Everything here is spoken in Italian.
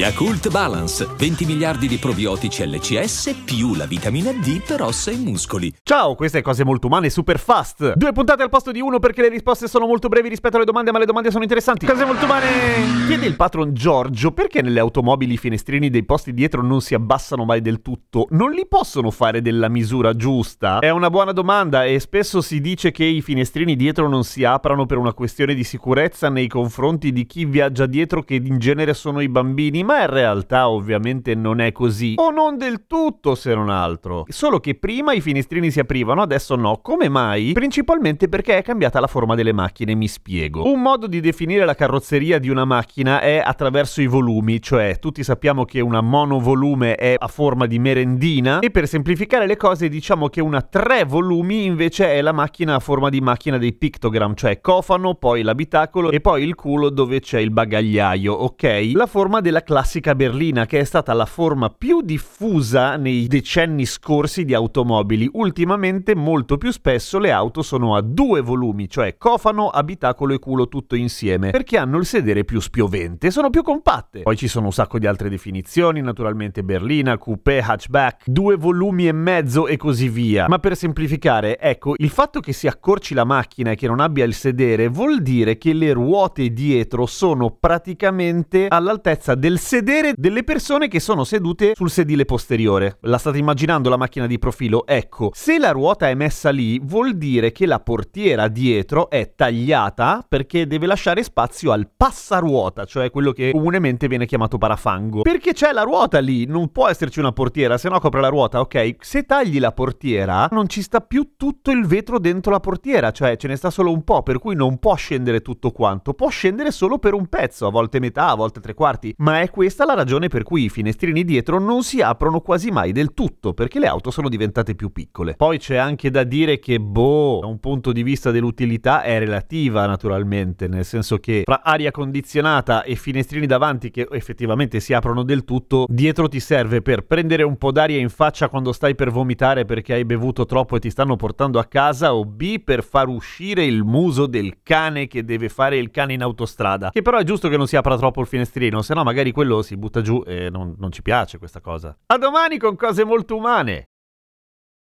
Yakult Balance, 20 miliardi di probiotici LCS più la vitamina D per ossa e muscoli. Ciao, queste cose molto umane super fast. Due puntate al posto di uno perché le risposte sono molto brevi rispetto alle domande, ma le domande sono interessanti. Cose molto umane. Chiede il patron Giorgio perché nelle automobili i finestrini dei posti dietro non si abbassano mai del tutto. Non li possono fare della misura giusta? È una buona domanda e spesso si dice che i finestrini dietro non si aprano per una questione di sicurezza nei confronti di chi viaggia dietro che in genere sono i bambini ma in realtà ovviamente non è così. O non del tutto se non altro. Solo che prima i finestrini si aprivano, adesso no. Come mai? Principalmente perché è cambiata la forma delle macchine, mi spiego. Un modo di definire la carrozzeria di una macchina è attraverso i volumi, cioè tutti sappiamo che una monovolume è a forma di merendina e per semplificare le cose diciamo che una tre volumi invece è la macchina a forma di macchina dei pictogram, cioè cofano, poi l'abitacolo e poi il culo dove c'è il bagagliaio, ok? La forma della classica berlina che è stata la forma più diffusa nei decenni scorsi di automobili. Ultimamente molto più spesso le auto sono a due volumi, cioè cofano, abitacolo e culo tutto insieme, perché hanno il sedere più spiovente e sono più compatte. Poi ci sono un sacco di altre definizioni, naturalmente berlina, coupé, hatchback, due volumi e mezzo e così via. Ma per semplificare, ecco, il fatto che si accorci la macchina e che non abbia il sedere vuol dire che le ruote dietro sono praticamente all'altezza del sedere delle persone che sono sedute sul sedile posteriore. La state immaginando la macchina di profilo? Ecco, se la ruota è messa lì, vuol dire che la portiera dietro è tagliata perché deve lasciare spazio al passaruota, cioè quello che comunemente viene chiamato parafango. Perché c'è la ruota lì, non può esserci una portiera, se no copre la ruota, ok? Se tagli la portiera, non ci sta più tutto il vetro dentro la portiera, cioè ce ne sta solo un po', per cui non può scendere tutto quanto, può scendere solo per un pezzo, a volte metà, a volte tre quarti, ma è questa la ragione per cui i finestrini dietro non si aprono quasi mai del tutto, perché le auto sono diventate più piccole. Poi c'è anche da dire che, boh, da un punto di vista dell'utilità è relativa naturalmente, nel senso che fra aria condizionata e finestrini davanti che effettivamente si aprono del tutto, dietro ti serve per prendere un po' d'aria in faccia quando stai per vomitare perché hai bevuto troppo e ti stanno portando a casa, o B per far uscire il muso del cane che deve fare il cane in autostrada. Che però è giusto che non si apra troppo il finestrino, se no magari quello si butta giù e non, non ci piace questa cosa. A domani con cose molto umane!